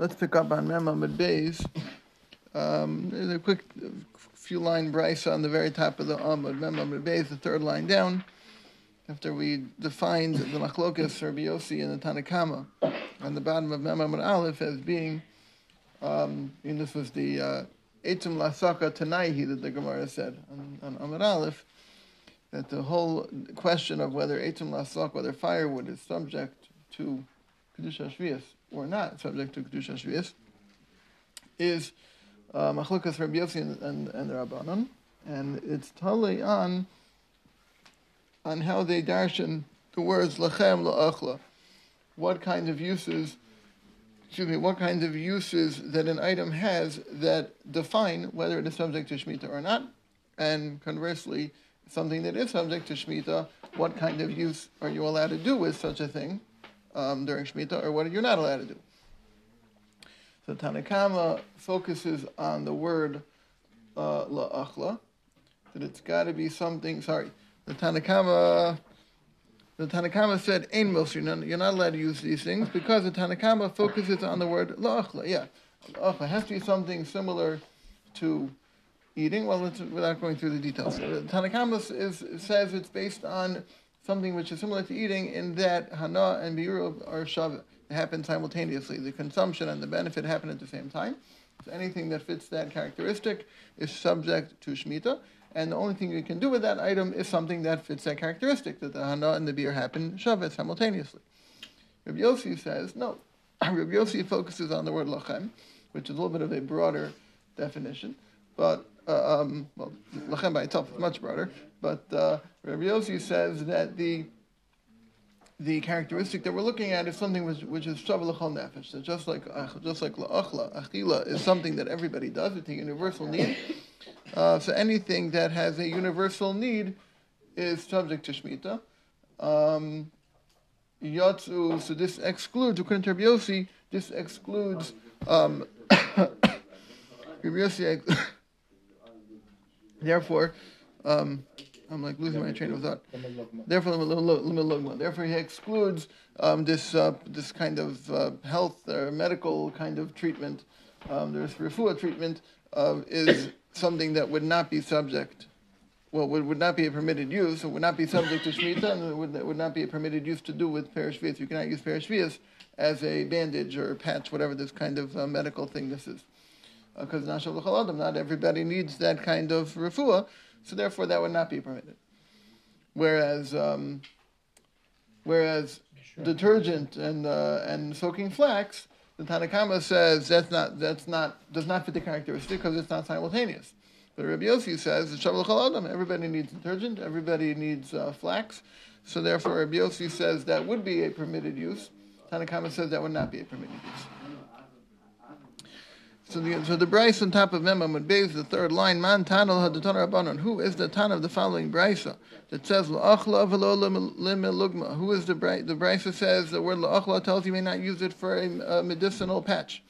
let's pick up on Mem Amid Beis. Um, there's a quick few line brisa on the very top of the Amud. Mem Amid Beis, the third line down. After we defined the Machlokas Rabbi Yossi and the Tanakama on the bottom of Mem Amid Aleph as being, um, and this was the uh, Lasaka Tanaihi that the Gemara said on, on Amid Aleph that the whole question of whether Eitzim Lasak, whether firewood is subject to Kedusha or not subject to Kedusha Shvias, is uh, Machlukas Rabbi Yossi and, and, the Rabbanon, and it's totally on on how they darshan the words Lachem La'achla, what kind of uses, excuse me, what kinds of uses that an item has that define whether it is subject to Shemitah or not, and conversely, something that is subject to Shemitah, what kind of use are you allowed to do with such a thing um, during Shemitah, or what are you not allowed to do? So Tanakama focuses on the word uh, la'achla, that it's got to be something, sorry, the Tanakama, the Tanakama said, Ein milsir, you're not allowed to use these things, because the Tanakama focuses on the word la'achla, yeah. La'achla has to be something similar to eating? Well, without going through the details. Uh, Tanakama is, says it's based on something which is similar to eating in that Hana and Biuru are Shav. Happen simultaneously. The consumption and the benefit happen at the same time. So anything that fits that characteristic is subject to shmita, And the only thing you can do with that item is something that fits that characteristic, that the Hana and the beer happen Shavat simultaneously. Rabbi Yossi says, no. Rabbi Yossi focuses on the word lachem, which is a little bit of a broader definition. But uh, um, well, lachem by itself is much broader, but uh, Rabbi Yossi says that the the characteristic that we're looking at is something which, which is shav nefesh. So just like just like la'achla, achila is something that everybody does. It's a universal need. Uh, so anything that has a universal need is subject to shmita. Um, yatsu, so this excludes, according to Rabbi Yossi, this excludes um, Rabbi Therefore, um, I'm like losing my train of thought. Therefore, therefore he excludes um, this uh, this kind of uh, health or medical kind of treatment. Um, there's refuah treatment uh, is something that would not be subject. Well, would, would not be a permitted use, it would not be subject to shmita, and it would, would not be a permitted use to do with parashvias. You cannot use parashvias as a bandage or a patch, whatever this kind of uh, medical thing this is because not everybody needs that kind of refuah, so therefore that would not be permitted. Whereas, um, whereas sure. detergent and uh, and soaking flax, the Tanakama says that's not that's not does not fit the characteristic because it's not simultaneous. But Rabbi Yossi says everybody needs detergent, everybody needs uh, flax, so therefore Rabbi Yossi says that would be a permitted use. Tanakama says that would not be a permitted use. So the so the brisa on top of Memam would be the third line. Man tanal hadatan rabbanon. Who is the tan of the following brisa that says la'achla v'lo limilugma? Who is the brisa? The brisa says the word la'achla tells you may not use it for a, medicinal patch.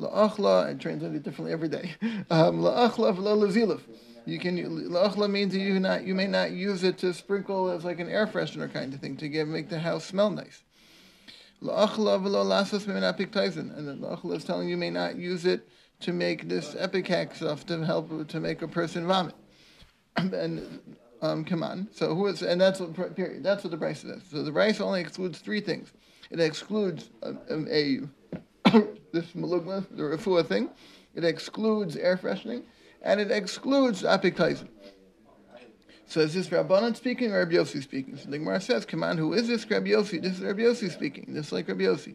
La'achla, I translate it differently every day. Um, la'achla v'lo lezilif. You can la'achla means you not you may not use it to sprinkle as like an air freshener kind of thing to get make the house smell nice. And the la'achla is telling you may not use it to make this ipecac stuff to help to make a person vomit. and um, come on. So who is and that's what period. That's what the brisa is. So the brisa only excludes three things. It excludes a, a this malugma, the refuah thing. It excludes air freshening, and it excludes apictizing. So is this Rabbanan speaking or Rabbi Yossi speaking? So the Gemara says, come on, who is this Rabbi Yossi? This is Rabbi Yossi speaking, just like Rabbi Yossi.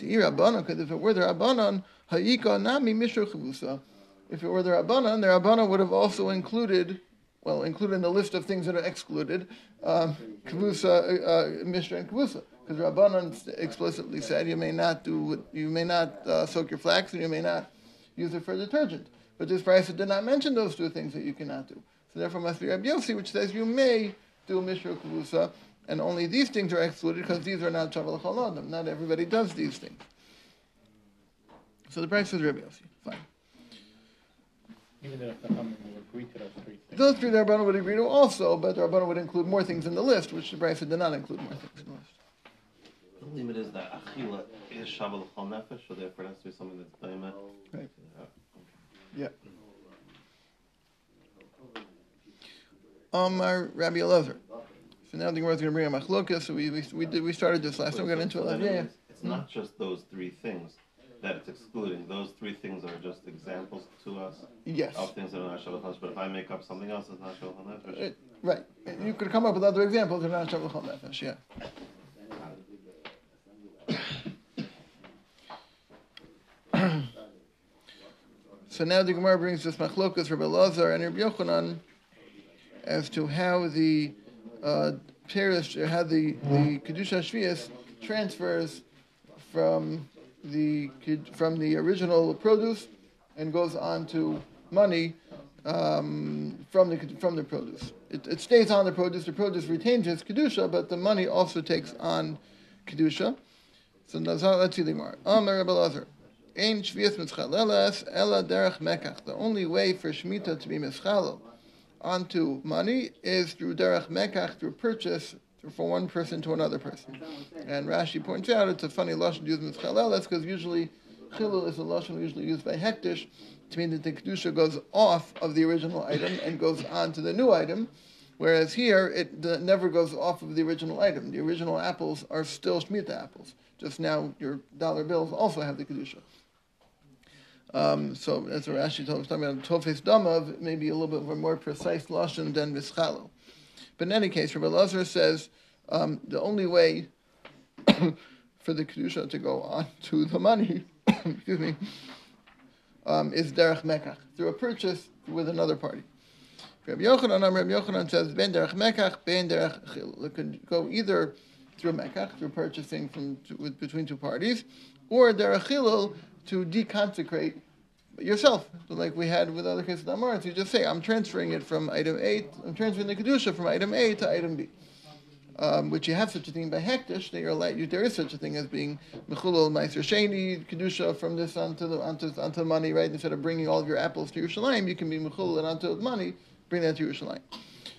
Eat Rabbanan, because if it were the Rabbanan, Ha'ika nami mishra chavusa. If it were the Rabbanan, the Rabbanan would have also included, well, included in the list of things that are excluded, um, kavusa, uh, uh, mishra and kavusa. Because Rabbanan explicitly said you may not do, you may not uh, soak your flax and you may not use it for detergent. But this brisa did not mention those two things that you cannot do. So therefore must be Rabbi Yossi, which says you may do Mishra Kavusa, and only these things are excluded because these are not Shavuot Chaladim. Not everybody does these things. So the brisa is Rabbi Yossi. Fine. Even if the Chachamim would agree to those three things. Those three the Rabbanon would agree to also, but the Rabbanon would include more things in the list, which the brisa did not include more things in the list. The limit is that achila is shabbat l'chol nefesh, so therefore it has to be something that's daima. Right. Yeah. Amar Rabbi Elazar. So now the Gemara is going to bring a machlokas. So we, we, we, did, we started this last time. We got into it last yeah. it's- not just those three things that it's excluding. Those three things are just examples to us Yes. of things that are not shabbat. But if I make up something else, it's not shabbat nefesh. Uh, Right. You could come up with other examples. They're not Shabbat Nefesh. Yeah. so now the Gemara brings this machlokas Rabbi Lazar and Rabbi Yochanan as to how the uh, or how the the kedusha shvius transfers from the from the original produce and goes on to money um, from the from the produce. It, it stays on the produce. The produce retains its kedusha, but the money also takes on kedusha. So let's see the Gemara. Amar Rabbi Lazar. Ein shvius mitzchalelas ela derech mekach. The only way for shmita to be mitzchalel onto money is through derech mekach, through purchase from one person to another person. And Rashi points out it's a funny lashon used mitzchalelas because usually chilul is a lashon usually used by hektish to mean that the kedusha goes off of the original item and goes on to the new item. Whereas here, it never goes off of the original item. The original apples are still Shemitah apples. Just now, your dollar bills also have the Kedusha. Um, so as Rashi told us, talking about Tofes Damav, maybe a little bit of a more precise Lashon than Vischalo. But in any case, Rabbi Lazar says um, the only way for the Kedusha to go on to the money, excuse me, um, is Derech Mekach, through a purchase with another party. Rabbi Yochanan, Rabbi Yochanan says, Ben derech mekach, ben derech chil. It could go either through mekach, through purchasing from with, between two parties, or derech chilul to deconsecrate yourself. Like we had with other cases of Amaritz, you just say, I'm transferring it from item A, I'm transferring the Kedusha from item A to item B. Um, which you have such a thing by hektish, that you're allowed, you, there is such a thing as being mechulul meiser sheni kedusha from this onto the onto onto the money, right? Instead of bringing all of your apples to Yerushalayim, you can be mechulul and onto the money, bring that to Yerushalayim.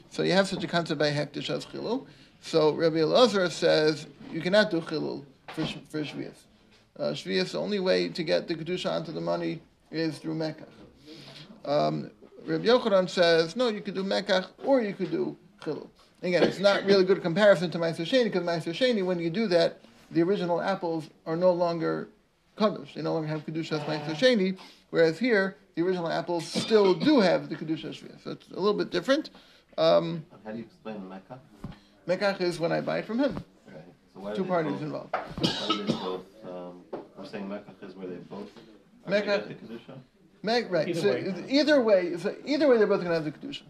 So you have such a concept by hektish as chilul. So Rabbi Elazar says you cannot do chilul for for shvius. Uh, shvius, the only way to get the kedusha onto the money is through mekach. Um, Rabbi Yochanan says no, you could do mekach or you could do chilul. Again, it's not really good comparison to Meiser Sheni because Meiser Sheni, when you do that, the original apples are no longer kadosh. They no longer have kedusha as Meiser Sheni. Whereas here, the original apples still do have the kedusha shviyah. So it's a little bit different. Um, how do you explain Mecca? Mekach is when I buy it from him. Right. So Two parties both, involved. Why do they both? Um, we're saying Mekach is where they both. Are Mecca- gonna get the kedusha. Meg, right. Either so way. either way, so either way, they're both going to have the kedusha.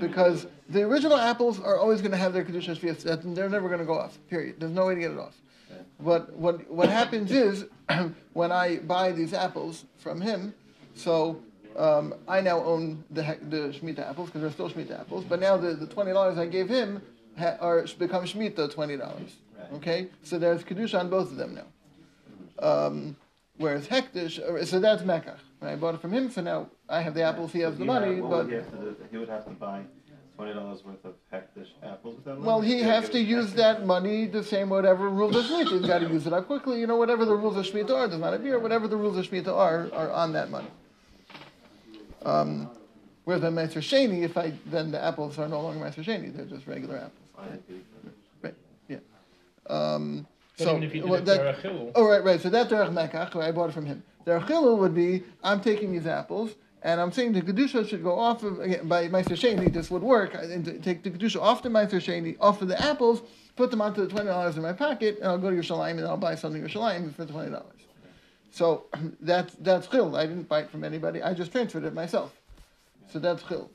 Because the original apples are always going to have their kedusha. They're never going to go off. Period. There's no way to get it off. Okay. What what what happens is when I buy these apples from him, so um, I now own the the shmita apples because they're still shmita apples. But now the, the twenty dollars I gave him ha- are become shmita twenty dollars. Right. Okay, so there's kedusha on both of them now. Um, whereas hektish, or- so that's mekach. When I bought it from him, so now I have the apples, he has So the he money, but. would he, have to do? he would have to buy twenty dollars worth of Hektish apples. With that Well, money? he has to use that money the same whatever rules of Shemitah. He's got to use it up quickly. You know, whatever the rules of Shemitah are, does not appear. Whatever the rules of Shemitah are, are on that money. Um, whereas on Meiser Sheni, if I then the apples are no longer Meiser Sheni, they're just regular apples. Right? Yeah. Um, But so even if you did well, that- for a chilul, Oh, right, right. So that's Derech Mekach, I bought it from him. Derech would be, I'm taking these apples, and I'm saying the Kedusha should go off of, again, by Meiser Sheni, this would work, and take the Kedusha off the Meiser Sheni, off of the apples, put them onto the $20 in my pocket, and I'll go to Yerushalayim and I'll buy something in Yerushalayim for $20. So that's, that's Chil. I didn't buy it from anybody, I just transferred it myself. So that's Chil.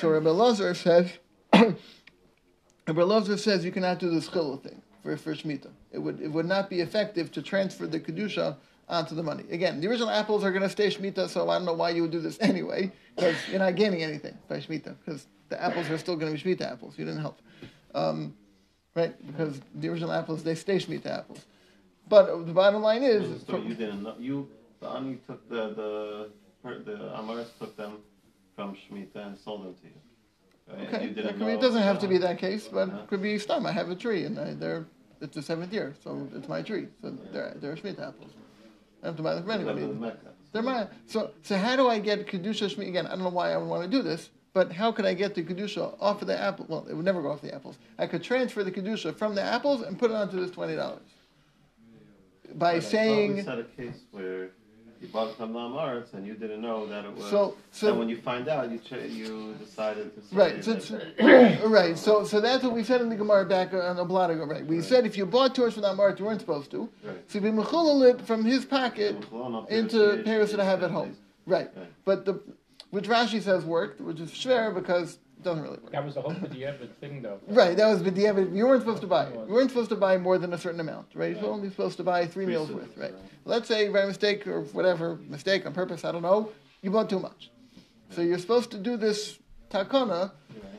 So Rabbi Lazar says, Rabbi Lazar says you cannot do this Chil thing for, for Shemitah. It would, it would not be effective to transfer the Kedusha onto the money. Again, the original apples are going to stay Shemitah, so I don't know why you would do this anyway, because you're not gaining anything by Shemitah, because the apples are still going to be Shemitah apples. You didn't help. Um, right? Because the original apples, they stay Shemitah apples. But the bottom line is, So you didn't know you the Ani took the the the Amaris took them from Shemitah and sold them to you. Right? okay, You that didn't could it doesn't have to be that case, but it could be stum. I have a tree, and I, they're It's the seventh year, so it's my tree. So they're, they're Shemitah apples. I have to buy them from anybody. Whatever the Mecca. They're mine. So, so how do I get kedusha shmi again? I don't know why I would want to do this, but how could I get the kedusha off of the apple? Well, it would never go off the apples. I could transfer the kedusha from the apples and put it onto this twenty dollars by But I thought we saying. had a case where you bought it from the Amaretz and you didn't know that it was. So- so- and when you find out, you ch- you decided to Right, so, right. So, so that's what we said in the Gemara back uh, on the blot ago. Right, we said if you bought Torah from the you weren't supposed to. Right. So we mechulal it from his pocket into Paris that I have at home. Right, Right. but the which Rashi says worked, which is fair because it doesn't really work. That was the whole of the thing, though. Right, that was the B'diavad. You weren't supposed to buy. You weren't supposed to buy more than a certain amount, right? You're only supposed to buy three Three meals worth, right? right. Let's say by mistake or whatever, mistake on purpose, I don't know, you bought too much. So you're supposed to do this takana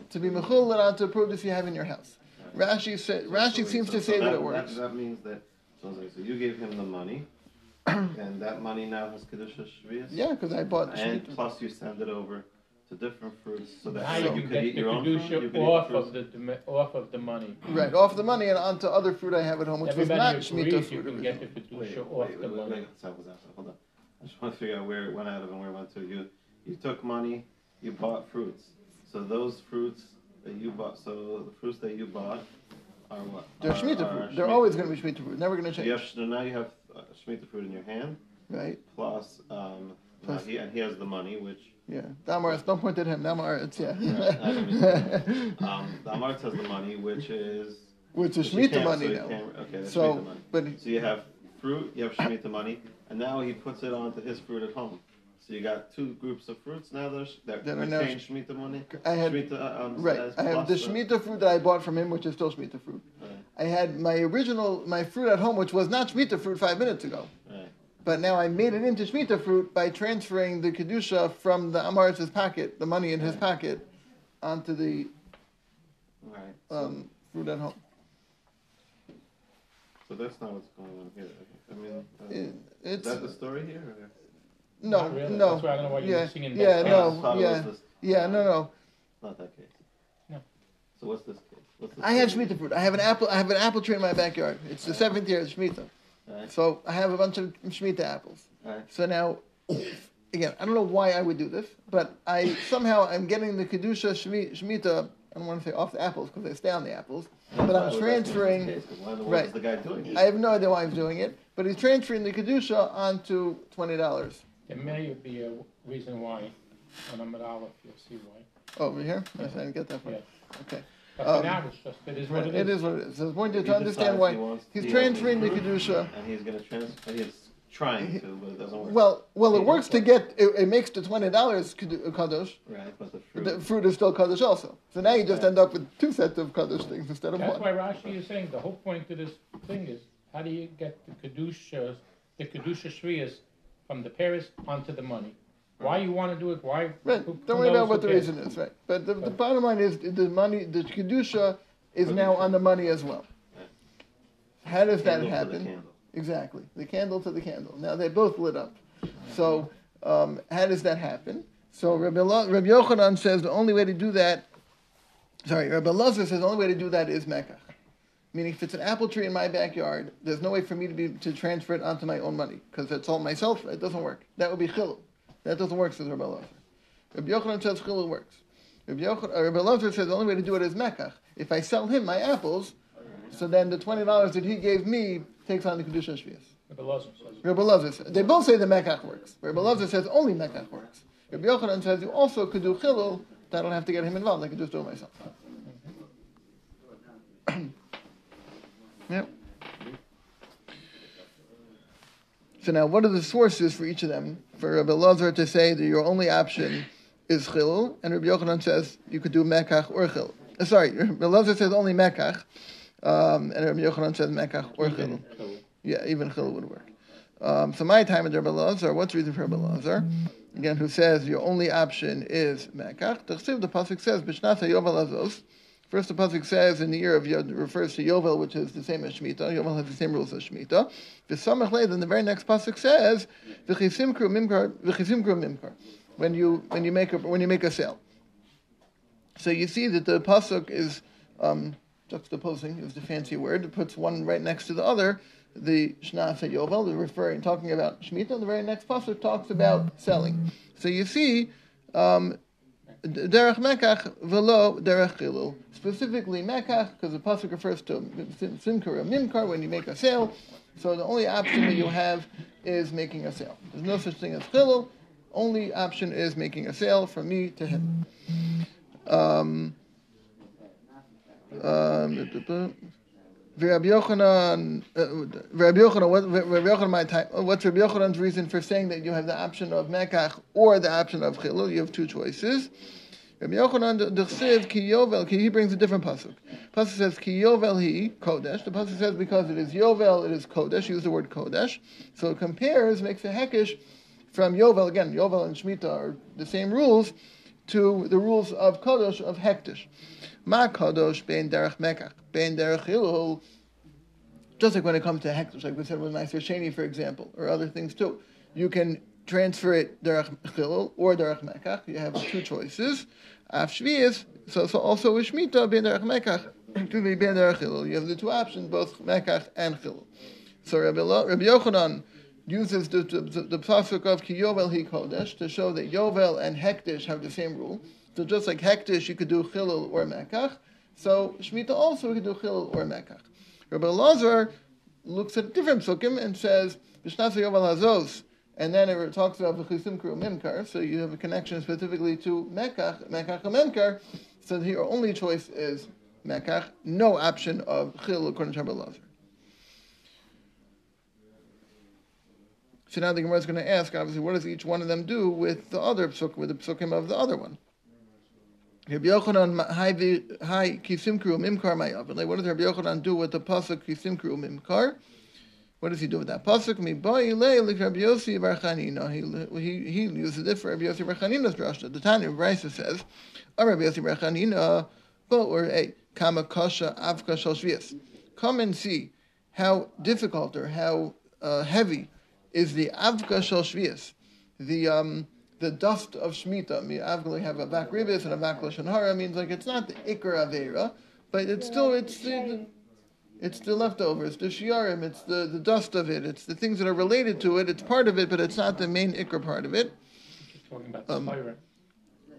to be mechul it onto produce you have in your house. Rashi said, Rashi So- seems so- to so say that, it works. That, means that so, so you gave him the money, and that money now has kedusha shvius. Yeah, because I bought And plus you send it over to different fruits so that Now so you you could get eat your own fruit. You kedusha could eat the off of the off of the money. Right, off the money and onto other fruit I have at home, which was not agrees Shemitah you can get the originally. kedusha Wait, off wait, the wait, money. wait, hold on. I just want to figure out where it went out of and where it went to. You you took money, you bought fruits. So those fruits that you bought, so the fruits that you bought are what? They're Are- Shemitah are fruit. They're always going to be Shemitah fruit. Never going to So you change. have, so now you have uh, Shemitah fruit in your hand, Right? plus, um, now Plus- he, and he has the money, which Yeah. Damar, don't point at him. Damar, it's yeah. um, Amart has the money, which is Which is Shemitah money so now. Okay, So, money. but So you have fruit, you have Shemitah money, and now he puts it onto his fruit at home. So you got two groups of fruits now that, are, that are now Shemitah money. I had Shemitah, um, right. I have the Shemitah fruit that I bought from him, which is still Shemitah fruit. Right, I had my original my fruit at home, which was not Shemitah fruit five minutes ago. Right. But now I made it into Shemitah fruit by transferring the Kedusha from the Amaris's pocket, the money in his pocket, onto the Right. Um, fruit at home. so that's not what's going on here. I mean, uh, It, is it's that the story here? Or? no, really. no. That's why I don't know why you're yeah, singing yeah, that no, just thought it yeah, was this- yeah, no, no. Not that case. No. So what's this case? What's the I have story? Shemitah fruit. I have an apple. I have an apple tree in my backyard. It's the seventh year of Shemitah. Right. So I have a bunch of Shemitah apples. Right. So now, again, I don't know why I would do this, but I somehow I'm getting the kedusha shmi- shemitah. I don't want to say off the apples because they stay on the apples, but I I'm transferring. this case, 'cause Why the right. is the guy doing it? I have no idea why he's doing it, but he's transferring the kedusha onto twenty dollars. There may be a reason why. On Amid Aleph, you'll see why. Oh, over here, I didn't get that far. Yeah. Okay, But Um, for now, it's just, it is what right. it it is. is what it is. So it's important to understand why he he's transferring the has kedusha. and he's going to transfer. He's trying to, but it doesn't work. Well, well, it He works to get. It, it makes the twenty dollars kadosh. right, but the fruit. The fruit is still kadosh also. So now you just end up with two sets of kadosh things instead of That's one. That's why Rashi is saying the whole point of this thing is how do you get the kedusha, the kedusha shriyas from the Paris onto the money? Why you want to do it? Why? Right. who- Don't who worry about what the cares? reason is. Right. But the, the bottom line is the money, the kedusha, is now on the money as well. How does that Candle to the happen? candle. Exactly. The candle to the candle. Now they both lit up. So um, how does that happen? So Rabbi, Lo- Rabbi Yochanan says the only way to do that. Sorry, Rabbi Lazar says the only way to do that is mekach. Meaning, if it's an apple tree in my backyard, there's no way for me to be to transfer it onto my own money because it's all myself. It doesn't work. That would be chilul. That doesn't work, says Rabbi Lazar. Rabbi Yochanan says chilul works. Rabbi, Yochanan, uh, Rabbi Lazar says the only way to do it is mekach. If I sell him my apples, so then the twenty dollars that he gave me takes on the kedusha shvius. Rabbi Lozer says. Rabbi Lazar says they both say the mekach works. Rabbi Lazar says only mekach works. Rabbi Yochanan says you also could do chilul. that I don't have to get him involved. I can just do it myself. yep. So now, what are the sources for each of them? For Rabbi Lazar to say that your only option is chilul, and Rabbi Yochanan says you could do mekach or chilul. Uh, sorry, Rabbi Lazar says only mekach, um, and Rabbi Yochanan says mekach or chilul. Yeah, even chilul would work. Um, so my time at Rabbi Lazar, what's the reason for Rabbi Lazar? Again, who says your only option is mekach? The pasuk says azos. First, the pasuk says in the year of Yod refers to Yovel, which is the same as Shemitah. Yovel has the same rules as Shemitah. V'samach then the very next pasuk says v'chisimkru mimkar. When you when you make a when you make a sale. So you see that the pasuk is um, juxtaposing is the fancy word. It puts one right next to the other. The Shnas Yovel, the referring, talking about Shemitah. And the very next pasuk talks about selling. So you see, um, derech mekach velo derech chilul. Specifically mekach, because the pasuk refers to simkar or mimkar when you make a sale. So the only option that you have is making a sale. There's no such thing as chilul. Only option is making a sale from me to him. Um, um, Rabbi Yochanan, uh, Rabbi Yochanan, what, Rabbi Yochanan, my time, what's Rabbi Yochanan's reason for saying that you have the option of Mekach or the option of Chilul? You have two choices. Rabbi Yochanan d'chsiv ki yovel, he brings a different pasuk. Pasuk says ki yovel he kodesh. The pasuk says because it is yovel, it is kodesh. Use the word kodesh. So it compares, makes a hekish from yovel again. Yovel and shmita are the same rules to the rules of kodesh of hektish. Ma kadosh ben derech mekach ben derech hilul. Just like when it comes to hektish, like we said with Meiser Sheni, for example, or other things too. You can transfer it derech chilul or derech mekach. You have two choices. Af shvius, so, so also with shmita ben derech mekach. To be ben derech chilul. You have the two options, both mekach and chilul. So Rabbi, Rabbi Yochanan uses the, the, the pasuk of ki yovel hi kodesh to show that yovel and hektish have the same rule. So just like Hektish, you could do Chilul or Mekach. So Shemitah also, could do Chilul or Mekach. Rabbi Lazar looks at a different psukim and says, Bishnasa Yovel Hazos, and then it talks about V'chisim Kru Mimkar, so you have a connection specifically to Mekach, Mekach and Mimkar, so your only choice is Mekach, no option of Chil according to Rabbi Lazar. So now the Gemara is going to ask, obviously, what does each one of them do with the other psukim, with the psukim of the other one? Rabbi Yochanan, hi kisimkru mimkar ma'yav. What does Rabbi Yochanan do with the pasuk kisimkru mimkar? What does he do with that pasuk? He he he uses it for Rabbi Yossi Bar Chanina's drasha. The Tanya Brisa says, "Oh Rabbi Yossi Bar Chanina, but or a kama kasha avka Come and see how difficult or how uh, heavy is the avka shal the um, the dust of Shemitah. Mean, Avgali have avak ribis and avak lashon means like it's not the ikar avera, but it's still it's the, it's the leftovers, the shiarim, it's the, the dust of it, it's the things that are related to it. It's part of it, but it's not the main ikar part of it. talking about um,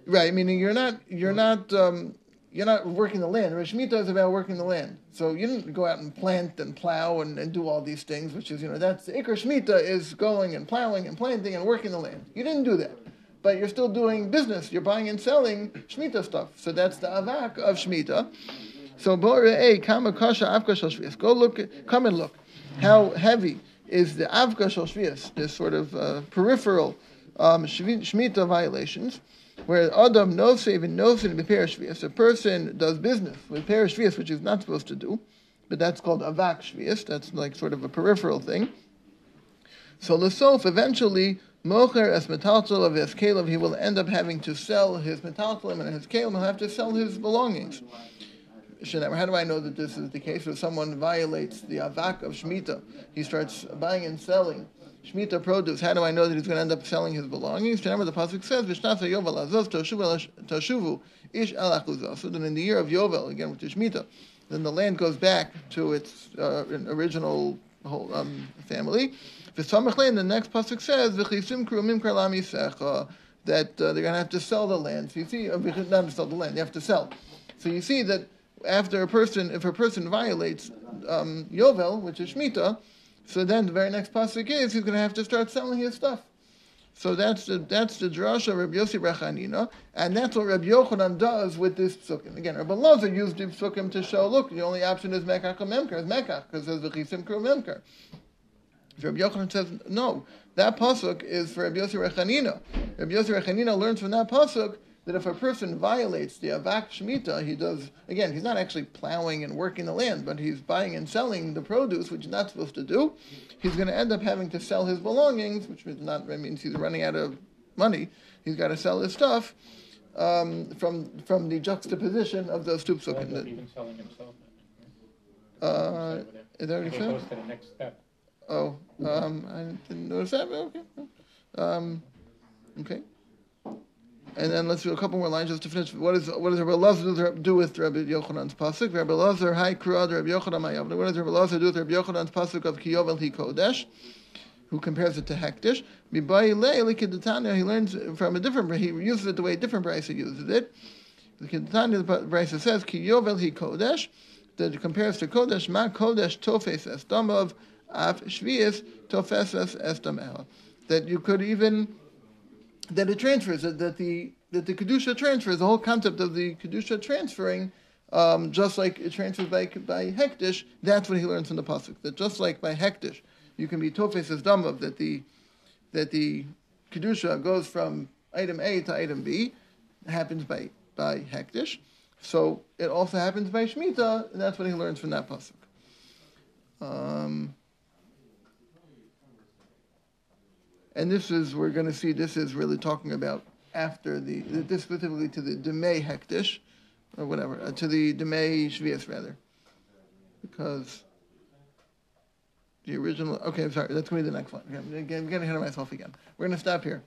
right, meaning you're not you're not um, you're not working the land. Shemitah is about working the land. So you didn't go out and plant and plow and, and do all these things, which is, you know, that's the Iker Shemitah is going and plowing and planting and working the land. You didn't do that but you're still doing business. You're buying and selling Shemitah stuff. So that's the avak of Shemitah. So kasha avka Go look, come and look. How heavy is the avka shal this sort of uh, peripheral um, violations, where Adam no sin repair shvius. A person does business with repair shvius, which is not supposed to do, but that's called avak shvius. That's like sort of a peripheral thing. So the sof eventually Mocher as metaltal of his kalev, he will end up having to sell his metaltalim and his kalev, he'll have to sell his belongings. How do I know that this is the case? If someone violates the avak of Shemitah, he starts buying and selling Shemitah produce, how do I know that he's going to end up selling his belongings? Remember the Pasuk says, Vishnasa Yovel Azov Tashuvu Ish Alachuzah. So then in the year of Yovel, again with the Shemitah, then the land goes back to its uh, original whole, um, family. V'samach the next pasuk says, "V'chisim krumim karlam yisecha," that uh, they're going to have to sell the land. So you see, uh, not to sell the land, you have to sell. So you see that after a person, if a person violates um, Yovel, which is Shemitah, so then the very next pasuk is he's going to have to start selling his stuff. So that's the that's the drasha of Rabbi Yossi Rechanina, and that's what Rabbi Yochanan does with this psukim. Again, Rabbi Loza used the psukim to show, look, the only option is mekach or memker, is mekach, because says v'chisim kru memker. Rabbi Yochanan says, no, that pasuk is for Rabbi Yossi Rechanina. Rabbi Yossi Rechanina learns from that pasuk that if a person violates the avak shmita, he does again. He's not actually plowing and working the land, but he's buying and selling the produce, which he's not supposed to do. He's going to end up having to sell his belongings, which means not means he's running out of money. He's got to sell his stuff um, from from the juxtaposition of those two psukim. Even selling himself. Uh, is that what he said? to the next step. Oh, um, I didn't notice that. Okay. Um, okay. And then let's do a couple more lines just to finish. What is what does Rabbi Lazar do with Rabbi Yochanan's pasuk? Rabbi Lazar, Hai Kurad, Rabbi Yochanan Mayavna. What does Rabbi Lazar do with Rabbi Yochanan's pasuk of Kiyovel Hi Kodesh? Who compares it to Hektish? He learns from a different. He uses it the way a different Brisa uses it. The Kiditanya, Brisa says Kiyovel Hi Kodesh. That compares to Kodesh. Ma Kodesh Tofes Estam of Af Shvius Tofes Estam That you could even that it transfers, that, the that the kedusha transfers, the whole concept of the kedusha transferring, um, just like it transfers by by hektish. That's what he learns from the pasuk. That just like by hektish, you can be tofes as damav that the that the kedusha goes from item A to item B, happens by by hektish. So it also happens by shmita, and that's what he learns from that pasuk. Um, and this is we're going to see this is really talking about after the this specifically to the demay hektish or whatever uh, to the demay shvius rather. Because the original okay I'm sorry that's going to be the next one. Okay, I'm getting ahead of myself again. We're going to stop here